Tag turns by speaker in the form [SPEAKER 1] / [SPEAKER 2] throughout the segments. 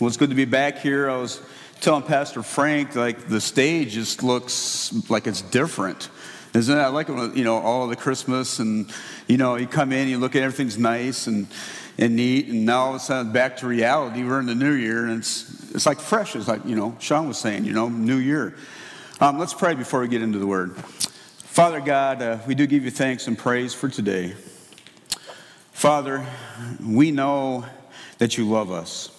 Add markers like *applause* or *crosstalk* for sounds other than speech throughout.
[SPEAKER 1] Well, it's good to be back here. I was telling Pastor Frank, like, the stage just looks like it's different. Isn't it? I like it when you know, all the Christmas and, you know, you come in, you look at everything's nice and, and neat, and now all of a sudden back to reality. We're in the new year, and it's, it's like fresh. It's like, you know, Sean was saying, you know, new year. Um, let's pray before we get into the word. Father God, uh, we do give you thanks and praise for today. Father, we know that you love us.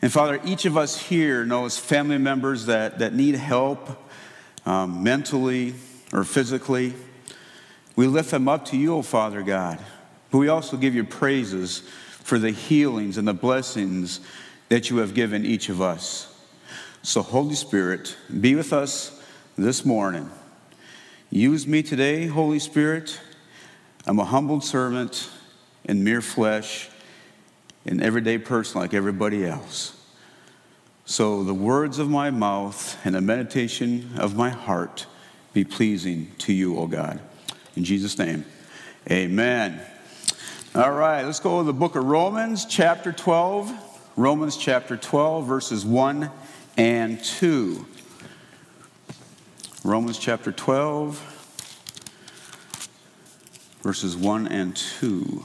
[SPEAKER 1] And Father, each of us here knows family members that, that need help um, mentally or physically. We lift them up to you, O Father God. But we also give you praises for the healings and the blessings that you have given each of us. So, Holy Spirit, be with us this morning. Use me today, Holy Spirit. I'm a humbled servant in mere flesh an everyday person like everybody else. So the words of my mouth and the meditation of my heart be pleasing to you, O God. In Jesus' name, amen. All right, let's go to the book of Romans, chapter 12. Romans chapter 12, verses 1 and 2. Romans chapter 12, verses 1 and 2.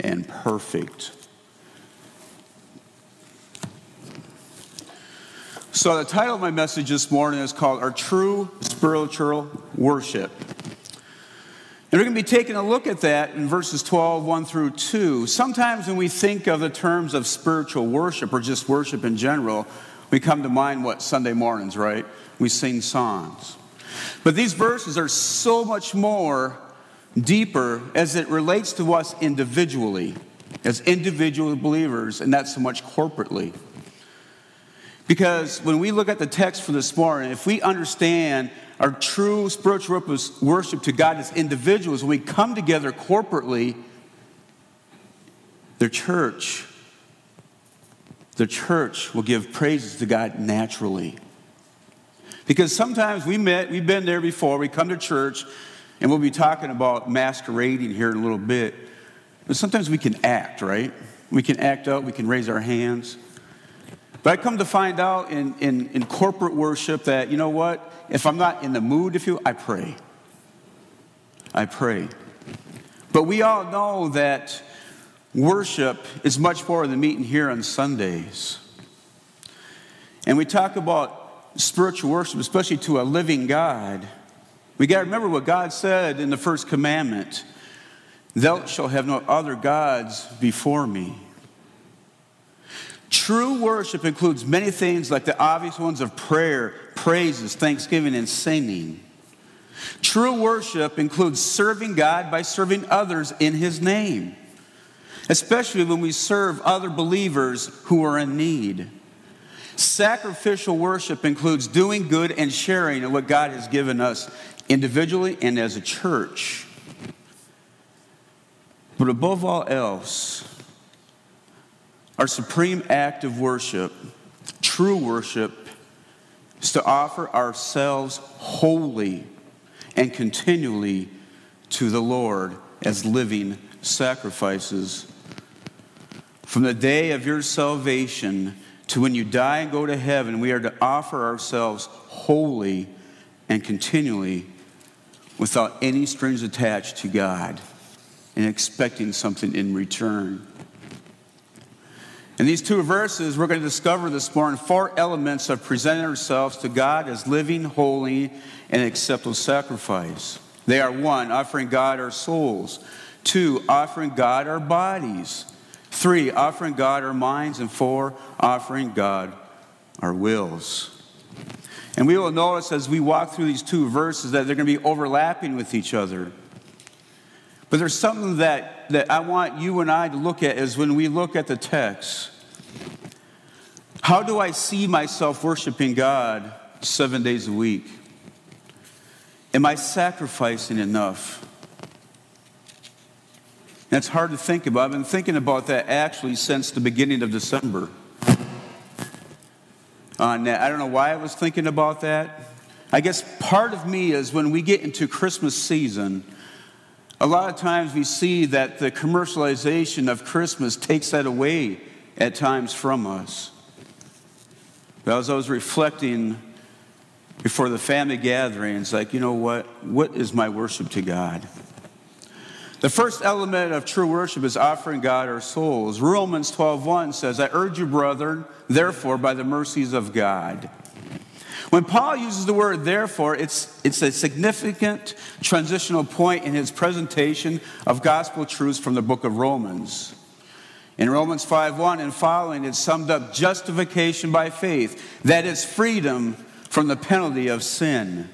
[SPEAKER 1] and perfect. So, the title of my message this morning is called Our True Spiritual Worship. And we're going to be taking a look at that in verses 12, 1 through 2. Sometimes when we think of the terms of spiritual worship or just worship in general, we come to mind what? Sunday mornings, right? We sing songs. But these verses are so much more deeper as it relates to us individually, as individual believers, and not so much corporately. Because when we look at the text for this morning, if we understand our true spiritual worship to God as individuals, when we come together corporately, the church, the church will give praises to God naturally. Because sometimes we met, we've been there before, we come to church, and we'll be talking about masquerading here in a little bit. But sometimes we can act, right? We can act out, we can raise our hands. But I come to find out in, in, in corporate worship that, you know what? If I'm not in the mood, if you, I pray. I pray. But we all know that worship is much more than meeting here on Sundays. And we talk about spiritual worship, especially to a living God. We got to remember what God said in the first commandment Thou shalt have no other gods before me. True worship includes many things like the obvious ones of prayer, praises, thanksgiving, and singing. True worship includes serving God by serving others in His name, especially when we serve other believers who are in need. Sacrificial worship includes doing good and sharing of what God has given us individually and as a church. But above all else, our supreme act of worship, true worship, is to offer ourselves wholly and continually to the Lord as living sacrifices. From the day of your salvation to when you die and go to heaven, we are to offer ourselves wholly and continually without any strings attached to God and expecting something in return. In these two verses, we're going to discover this morning four elements of presenting ourselves to God as living, holy, and acceptable sacrifice. They are one, offering God our souls, two, offering God our bodies, three, offering God our minds, and four, offering God our wills. And we will notice as we walk through these two verses that they're going to be overlapping with each other. But there's something that that, I want you and I to look at is when we look at the text. How do I see myself worshiping God seven days a week? Am I sacrificing enough? That's hard to think about. I've been thinking about that actually since the beginning of December. Uh, On that. I don't know why I was thinking about that. I guess part of me is when we get into Christmas season, a lot of times we see that the commercialization of Christmas takes that away at times from us. But as I was reflecting before the family gatherings, like, you know what? What is my worship to God? The first element of true worship is offering God our souls. Romans 12:1 says, "I urge you, brethren, therefore, by the mercies of God." When Paul uses the word therefore, it's, it's a significant transitional point in his presentation of gospel truths from the book of Romans. In Romans 5:1 and following, it's summed up justification by faith, that is freedom from the penalty of sin.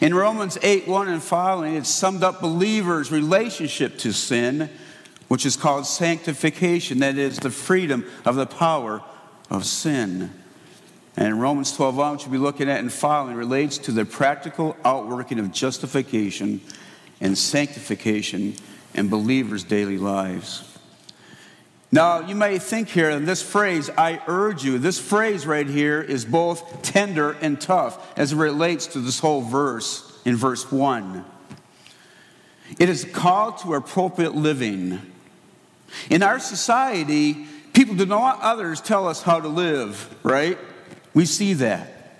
[SPEAKER 1] In Romans 8 1 and following, it summed up believers' relationship to sin, which is called sanctification, that is, the freedom of the power of sin. And in Romans 12 1, which we'll be looking at and following, relates to the practical outworking of justification and sanctification in believers' daily lives. Now, you may think here, in this phrase, I urge you, this phrase right here is both tender and tough as it relates to this whole verse in verse 1. It is called to appropriate living. In our society, people do not want others tell us how to live, right? We see that.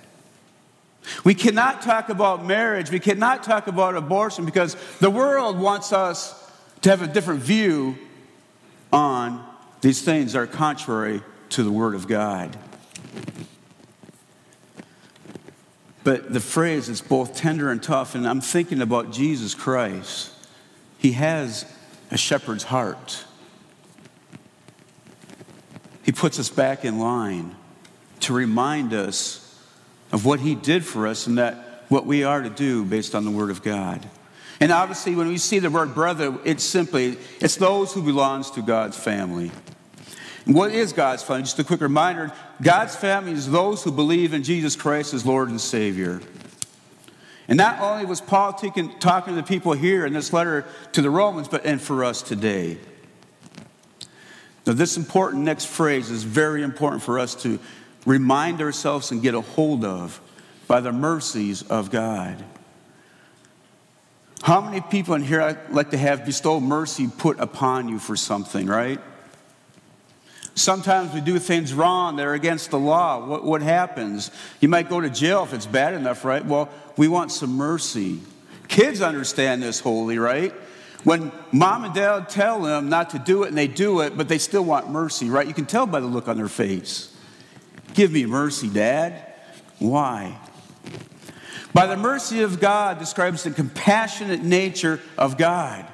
[SPEAKER 1] We cannot talk about marriage, we cannot talk about abortion because the world wants us to have a different view on these things are contrary to the Word of God. But the phrase is both tender and tough, and I'm thinking about Jesus Christ. He has a shepherd's heart. He puts us back in line to remind us of what he did for us and that what we are to do based on the word of God. And obviously when we see the word brother, it's simply it's those who belongs to God's family. What is God's family? Just a quick reminder God's family is those who believe in Jesus Christ as Lord and Savior. And not only was Paul talking, talking to the people here in this letter to the Romans, but and for us today. Now, this important next phrase is very important for us to remind ourselves and get a hold of by the mercies of God. How many people in here like to have bestowed mercy put upon you for something, right? Sometimes we do things wrong that are against the law. What, what happens? You might go to jail if it's bad enough, right? Well, we want some mercy. Kids understand this wholly, right? When mom and dad tell them not to do it and they do it, but they still want mercy, right? You can tell by the look on their face. Give me mercy, dad. Why? By the mercy of God describes the compassionate nature of God.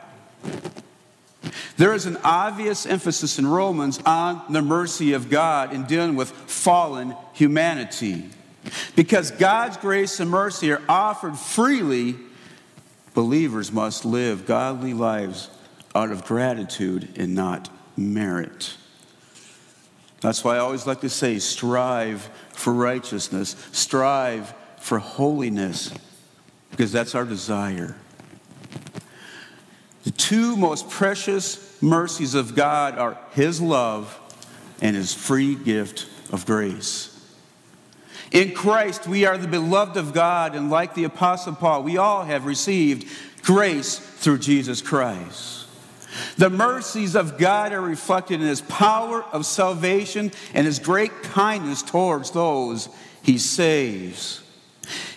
[SPEAKER 1] There is an obvious emphasis in Romans on the mercy of God in dealing with fallen humanity. Because God's grace and mercy are offered freely, believers must live godly lives out of gratitude and not merit. That's why I always like to say strive for righteousness, strive for holiness, because that's our desire. The two most precious mercies of God are His love and His free gift of grace. In Christ, we are the beloved of God, and like the Apostle Paul, we all have received grace through Jesus Christ. The mercies of God are reflected in His power of salvation and His great kindness towards those He saves.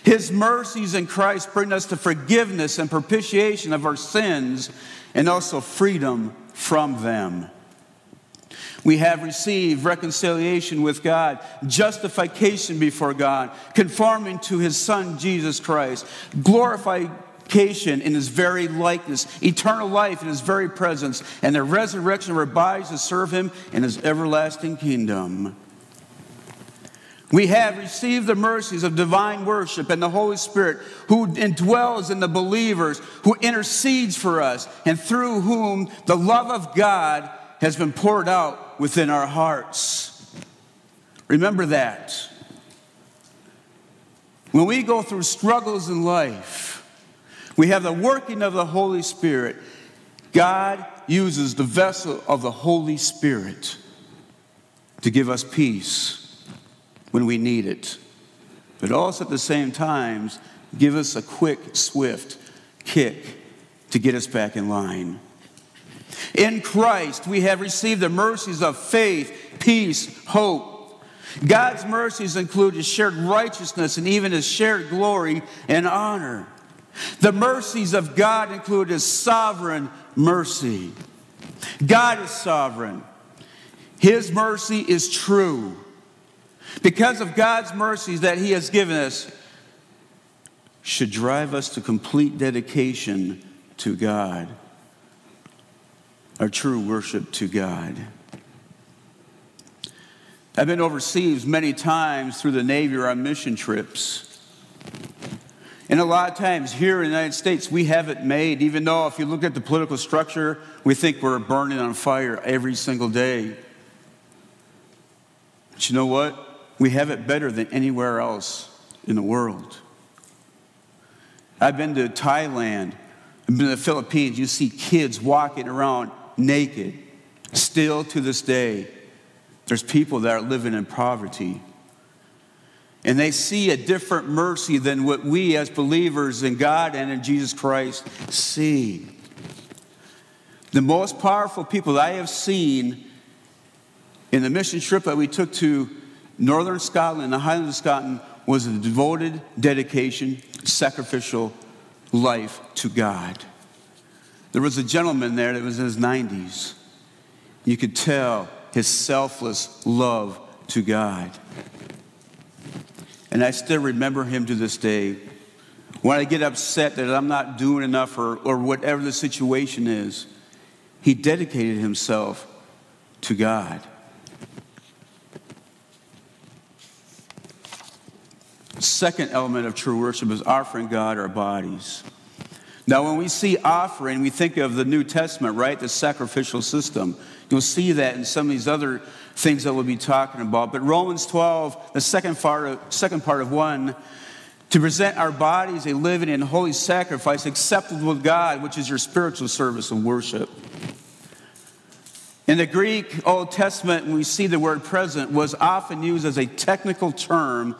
[SPEAKER 1] His mercies in Christ bring us to forgiveness and propitiation of our sins and also freedom from them. We have received reconciliation with God, justification before God, conforming to His Son Jesus Christ, glorification in His very likeness, eternal life in His very presence, and the resurrection bodies to serve Him in His everlasting kingdom. We have received the mercies of divine worship and the Holy Spirit who indwells in the believers, who intercedes for us, and through whom the love of God has been poured out within our hearts. Remember that. When we go through struggles in life, we have the working of the Holy Spirit. God uses the vessel of the Holy Spirit to give us peace when we need it, but also at the same time, give us a quick, swift kick to get us back in line. In Christ, we have received the mercies of faith, peace, hope. God's mercies include his shared righteousness and even his shared glory and honor. The mercies of God include his sovereign mercy. God is sovereign. His mercy is true. Because of God's mercies that He has given us, should drive us to complete dedication to God, our true worship to God. I've been overseas many times through the Navy or on mission trips. And a lot of times here in the United States, we have it made, even though if you look at the political structure, we think we're burning on fire every single day. But you know what? We have it better than anywhere else in the world. I've been to Thailand, I've been to the Philippines. You see kids walking around naked. Still to this day, there's people that are living in poverty. And they see a different mercy than what we as believers in God and in Jesus Christ see. The most powerful people I have seen in the mission trip that we took to Northern Scotland, the Highlands of Scotland, was a devoted dedication, sacrificial life to God. There was a gentleman there that was in his 90s. You could tell his selfless love to God. And I still remember him to this day. When I get upset that I'm not doing enough or, or whatever the situation is, he dedicated himself to God. Second element of true worship is offering God our bodies. Now, when we see offering, we think of the New Testament, right? The sacrificial system. You'll see that in some of these other things that we'll be talking about. But Romans 12, the second part of, second part of 1, to present our bodies a living and holy sacrifice acceptable with God, which is your spiritual service and worship. In the Greek Old Testament, we see the word present, was often used as a technical term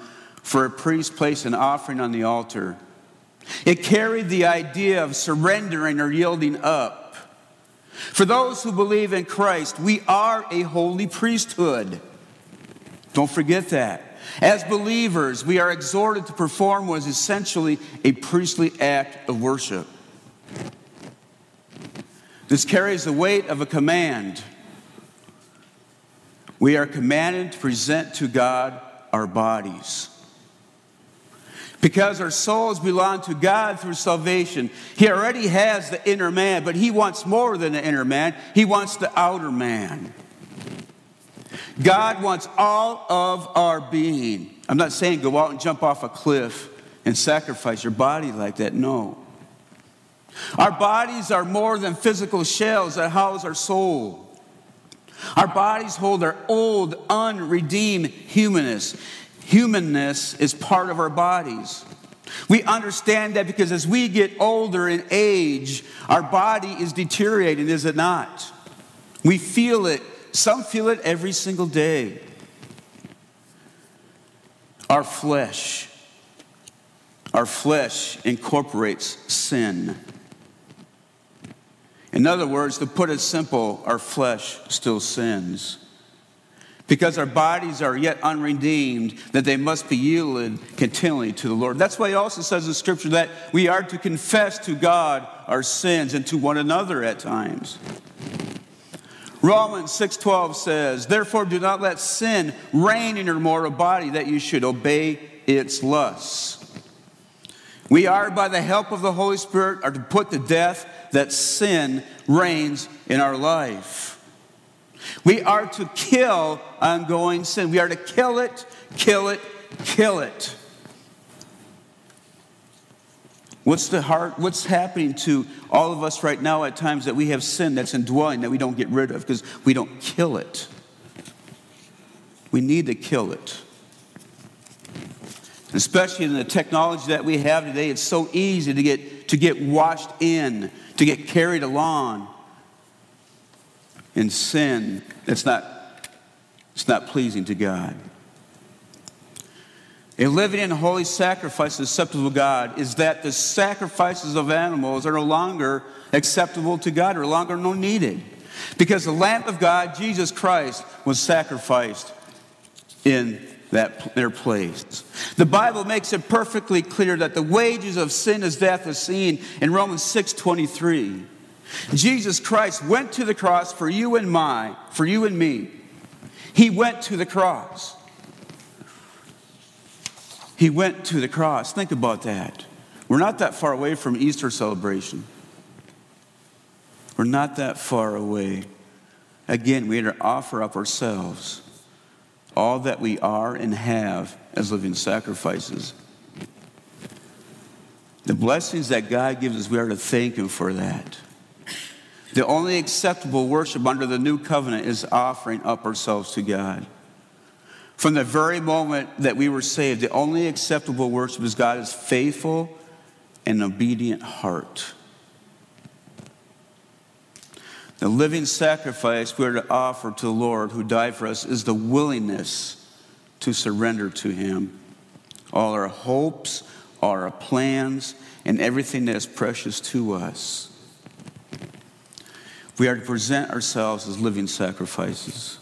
[SPEAKER 1] for a priest place an offering on the altar. It carried the idea of surrendering or yielding up. For those who believe in Christ, we are a holy priesthood. Don't forget that. As believers, we are exhorted to perform what is essentially a priestly act of worship. This carries the weight of a command. We are commanded to present to God our bodies. Because our souls belong to God through salvation. He already has the inner man, but He wants more than the inner man, He wants the outer man. God wants all of our being. I'm not saying go out and jump off a cliff and sacrifice your body like that. No. Our bodies are more than physical shells that house our soul. Our bodies hold our old, unredeemed humanness humanness is part of our bodies. We understand that because as we get older in age, our body is deteriorating, is it not? We feel it. Some feel it every single day. Our flesh, our flesh incorporates sin. In other words, to put it simple, our flesh still sins because our bodies are yet unredeemed, that they must be yielded continually to the Lord. That's why he also says in Scripture that we are to confess to God our sins and to one another at times. Romans 6:12 says, "Therefore do not let sin reign in your mortal body that you should obey its lusts." We are by the help of the Holy Spirit are to put to death that sin reigns in our life. We are to kill ongoing sin. We are to kill it, kill it, kill it. What's the heart? What's happening to all of us right now at times that we have sin that's indwelling that we don't get rid of because we don't kill it? We need to kill it. Especially in the technology that we have today, it's so easy to get, to get washed in, to get carried along in sin that's not, it's not pleasing to God. A living and holy sacrifice acceptable to God is that the sacrifices of animals are no longer acceptable to God, or no longer no needed. Because the Lamb of God, Jesus Christ, was sacrificed in that their place. The Bible makes it perfectly clear that the wages of sin is death, as seen in Romans 6:23. Jesus Christ went to the cross for you and my, for you and me. He went to the cross. He went to the cross. Think about that. We're not that far away from Easter celebration. We're not that far away. Again, we had to offer up ourselves, all that we are and have as living sacrifices. The blessings that God gives us, we are to thank Him for that. The only acceptable worship under the new covenant is offering up ourselves to God. From the very moment that we were saved, the only acceptable worship is God is faithful and obedient heart. The living sacrifice we are to offer to the Lord who died for us is the willingness to surrender to Him. All our hopes, all our plans, and everything that is precious to us. We are to present ourselves as living sacrifices.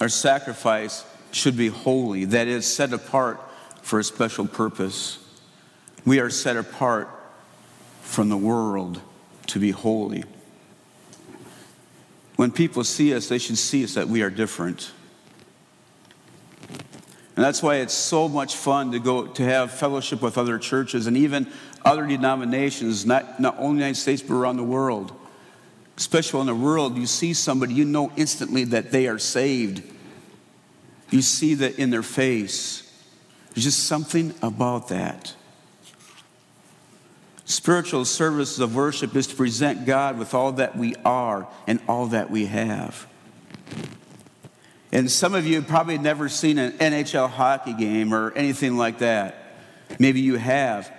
[SPEAKER 1] Our sacrifice should be holy, that is, set apart for a special purpose. We are set apart from the world to be holy. When people see us, they should see us that we are different. And that's why it's so much fun to go to have fellowship with other churches and even other denominations, not, not only in the United States, but around the world. Especially in the world, you see somebody, you know instantly that they are saved. You see that in their face. There's just something about that. Spiritual services of worship is to present God with all that we are and all that we have. And some of you probably never seen an NHL hockey game or anything like that. Maybe you have.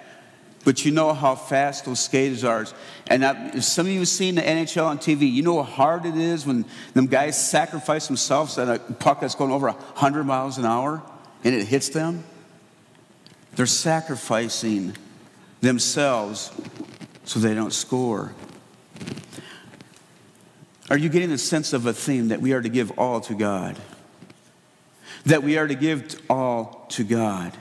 [SPEAKER 1] But you know how fast those skaters are. And if some of you have seen the NHL on TV, you know how hard it is when them guys sacrifice themselves at a puck that's going over 100 miles an hour and it hits them? They're sacrificing themselves so they don't score. Are you getting a sense of a theme that we are to give all to God? That we are to give all to God.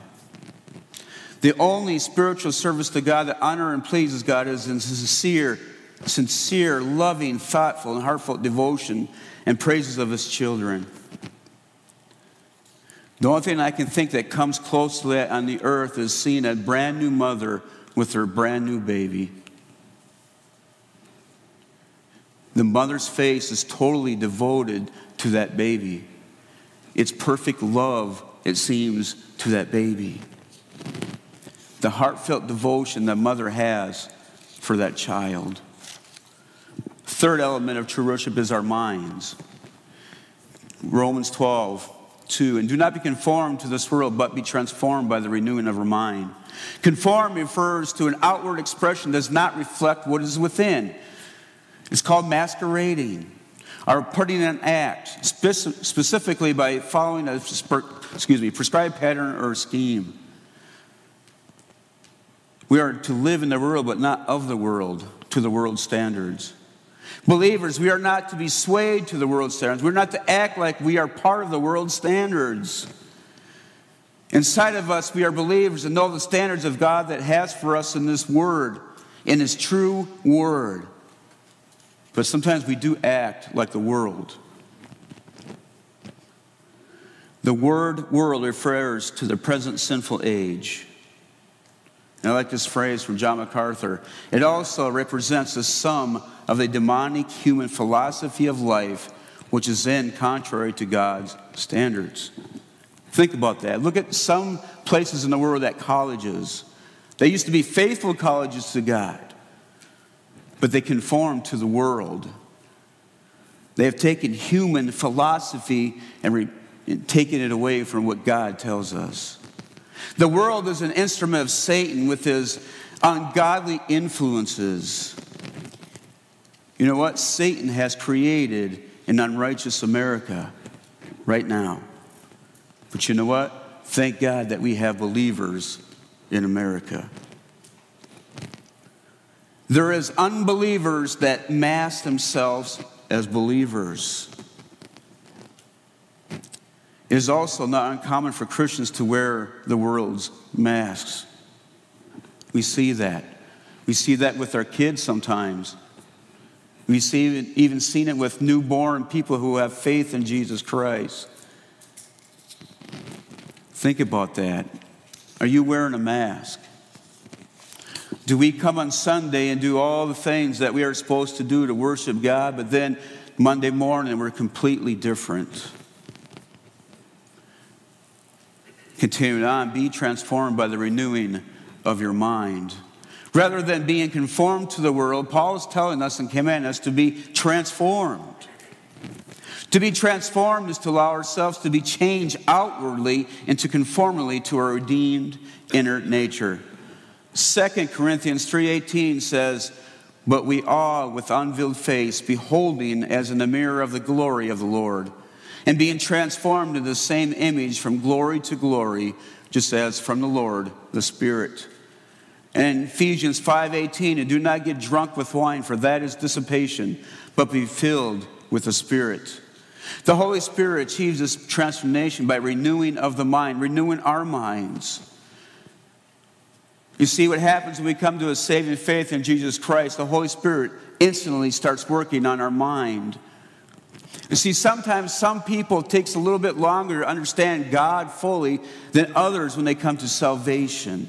[SPEAKER 1] The only spiritual service to God that honor and pleases God is in sincere, sincere, loving, thoughtful, and heartfelt devotion and praises of His children. The only thing I can think that comes close to that on the earth is seeing a brand new mother with her brand new baby. The mother's face is totally devoted to that baby. It's perfect love, it seems, to that baby the heartfelt devotion that mother has for that child. Third element of true worship is our minds. Romans 12, 2. And do not be conformed to this world, but be transformed by the renewing of our mind. Conform refers to an outward expression that does not reflect what is within. It's called masquerading or putting an act, specifically by following a excuse me, prescribed pattern or scheme. We are to live in the world, but not of the world, to the world's standards. Believers, we are not to be swayed to the world's standards. We're not to act like we are part of the world's standards. Inside of us, we are believers and know the standards of God that has for us in this word, in His true word. But sometimes we do act like the world. The word world refers to the present sinful age. And I like this phrase from John MacArthur. It also represents the sum of the demonic human philosophy of life, which is then contrary to God's standards. Think about that. Look at some places in the world that colleges. They used to be faithful colleges to God, but they conform to the world. They have taken human philosophy and, re- and taken it away from what God tells us. The world is an instrument of Satan with his ungodly influences. You know what? Satan has created an unrighteous America right now. But you know what? Thank God that we have believers in America. There is unbelievers that mask themselves as believers. It is also not uncommon for Christians to wear the world's masks. We see that. We see that with our kids sometimes. We see even seen it with newborn people who have faith in Jesus Christ. Think about that. Are you wearing a mask? Do we come on Sunday and do all the things that we are supposed to do to worship God, but then Monday morning we're completely different? Continuing on, be transformed by the renewing of your mind. Rather than being conformed to the world, Paul is telling us and commanding us to be transformed. To be transformed is to allow ourselves to be changed outwardly into conformity to our redeemed inner nature. 2 Corinthians 3:18 says, "But we all with unveiled face beholding as in a mirror of the glory of the Lord, and being transformed into the same image from glory to glory, just as from the Lord the Spirit." And Ephesians 5:18, "And do not get drunk with wine, for that is dissipation, but be filled with the Spirit." The Holy Spirit achieves this transformation by renewing of the mind, renewing our minds. You see, what happens when we come to a saving faith in Jesus Christ, the Holy Spirit instantly starts working on our mind. You see, sometimes some people takes a little bit longer to understand God fully than others when they come to salvation.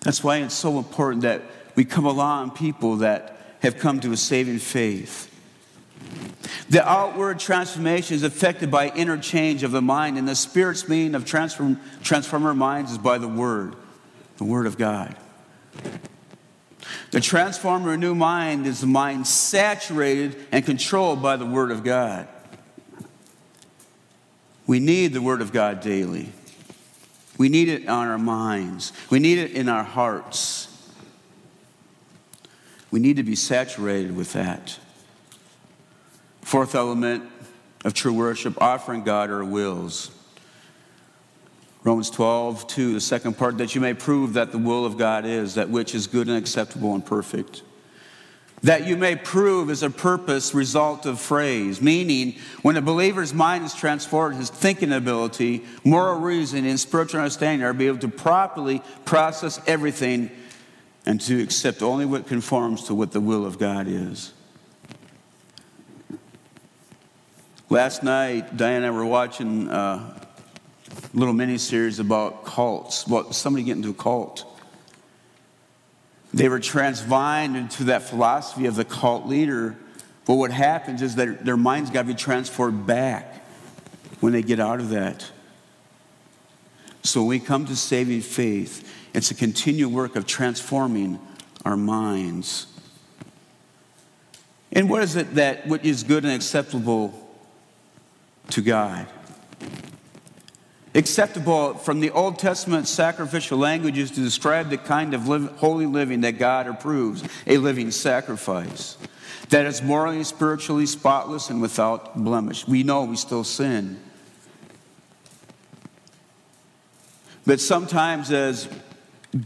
[SPEAKER 1] That's why it's so important that we come along people that have come to a saving faith. The outward transformation is affected by interchange of the mind, and the Spirit's meaning of transform, transform our minds is by the Word, the Word of God. The transformed, renewed mind is the mind saturated and controlled by the Word of God. We need the Word of God daily. We need it on our minds. We need it in our hearts. We need to be saturated with that. Fourth element of true worship offering God our wills. Romans 12, 2, the second part, that you may prove that the will of God is that which is good and acceptable and perfect. That you may prove is a purpose result of phrase, meaning when a believer's mind is transformed, his thinking ability, moral reasoning, and spiritual understanding are able to properly process everything and to accept only what conforms to what the will of God is. Last night, Diane and I were watching uh, little mini series about cults, about somebody getting into a cult. They were transvined into that philosophy of the cult leader. But what happens is that their minds got to be transferred back when they get out of that. So when we come to saving faith, it's a continual work of transforming our minds. And what is it that what is good and acceptable to God? Acceptable from the Old Testament sacrificial languages to describe the kind of live, holy living that God approves, a living sacrifice that is morally spiritually spotless and without blemish. We know we still sin. But sometimes, as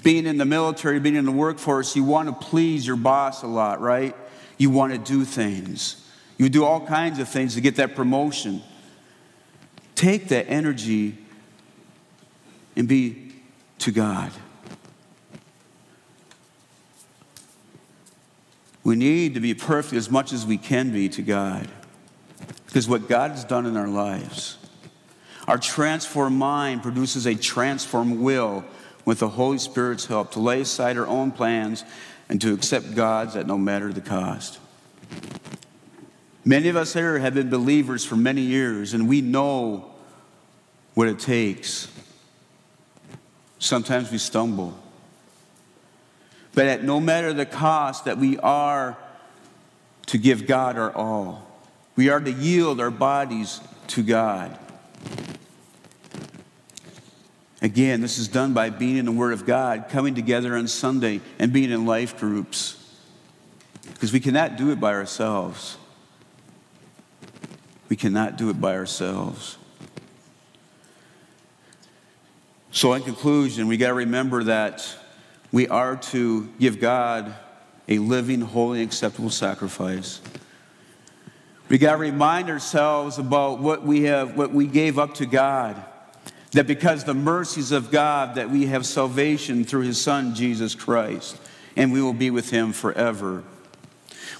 [SPEAKER 1] being in the military, being in the workforce, you want to please your boss a lot, right? You want to do things. You do all kinds of things to get that promotion. Take that energy and be to God. We need to be perfect as much as we can be to God. Because what God has done in our lives, our transformed mind produces a transformed will with the Holy Spirit's help to lay aside our own plans and to accept God's at no matter the cost. Many of us here have been believers for many years, and we know what it takes. Sometimes we stumble. But at no matter the cost that we are to give God our all. We are to yield our bodies to God. Again, this is done by being in the Word of God, coming together on Sunday, and being in life groups. Because we cannot do it by ourselves. We cannot do it by ourselves. So, in conclusion, we got to remember that we are to give God a living, holy, acceptable sacrifice. We got to remind ourselves about what we have, what we gave up to God. That because the mercies of God, that we have salvation through His Son Jesus Christ, and we will be with Him forever.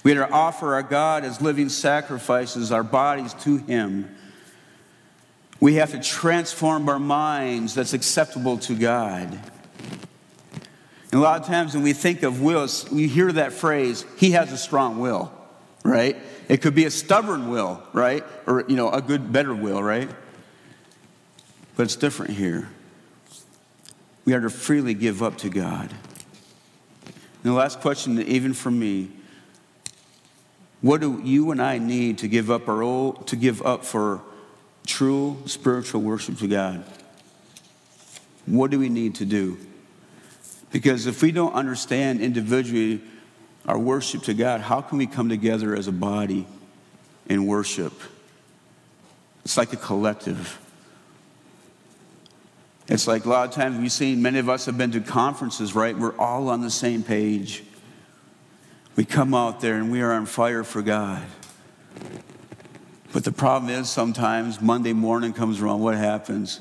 [SPEAKER 1] We are to offer our God as living sacrifices, our bodies to Him. We have to transform our minds that's acceptable to God. And a lot of times when we think of wills, we hear that phrase, he has a strong will, right? It could be a stubborn will, right? Or, you know, a good, better will, right? But it's different here. We are to freely give up to God. And the last question, even for me, what do you and I need to give up our old, to give up for true spiritual worship to God? What do we need to do? Because if we don't understand individually our worship to God, how can we come together as a body and worship? It's like a collective. It's like a lot of times we've seen, many of us have been to conferences, right? We're all on the same page. We come out there and we are on fire for God. But the problem is sometimes Monday morning comes around, what happens?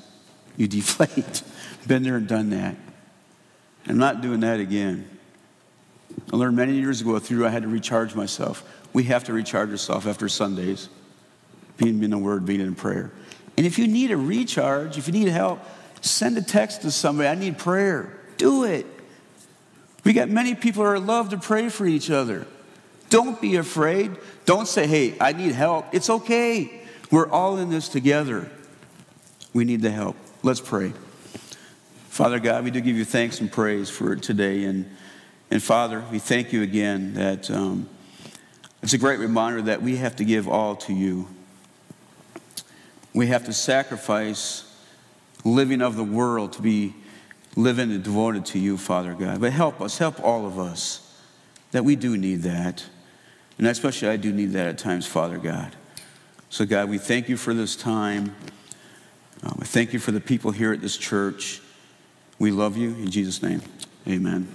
[SPEAKER 1] You *laughs* deflate. Been there and done that. I'm not doing that again. I learned many years ago through I had to recharge myself. We have to recharge ourselves after Sundays, being in the Word, being in prayer. And if you need a recharge, if you need help, send a text to somebody. I need prayer. Do it. We got many people who love to pray for each other. Don't be afraid. Don't say, hey, I need help. It's okay. We're all in this together. We need the help. Let's pray. Father God, we do give you thanks and praise for today. And, and Father, we thank you again that um, it's a great reminder that we have to give all to you. We have to sacrifice living of the world to be living and devoted to you, Father God. But help us, help all of us, that we do need that. And especially I do need that at times, Father God. So, God, we thank you for this time. Um, I thank you for the people here at this church. We love you. In Jesus' name, amen.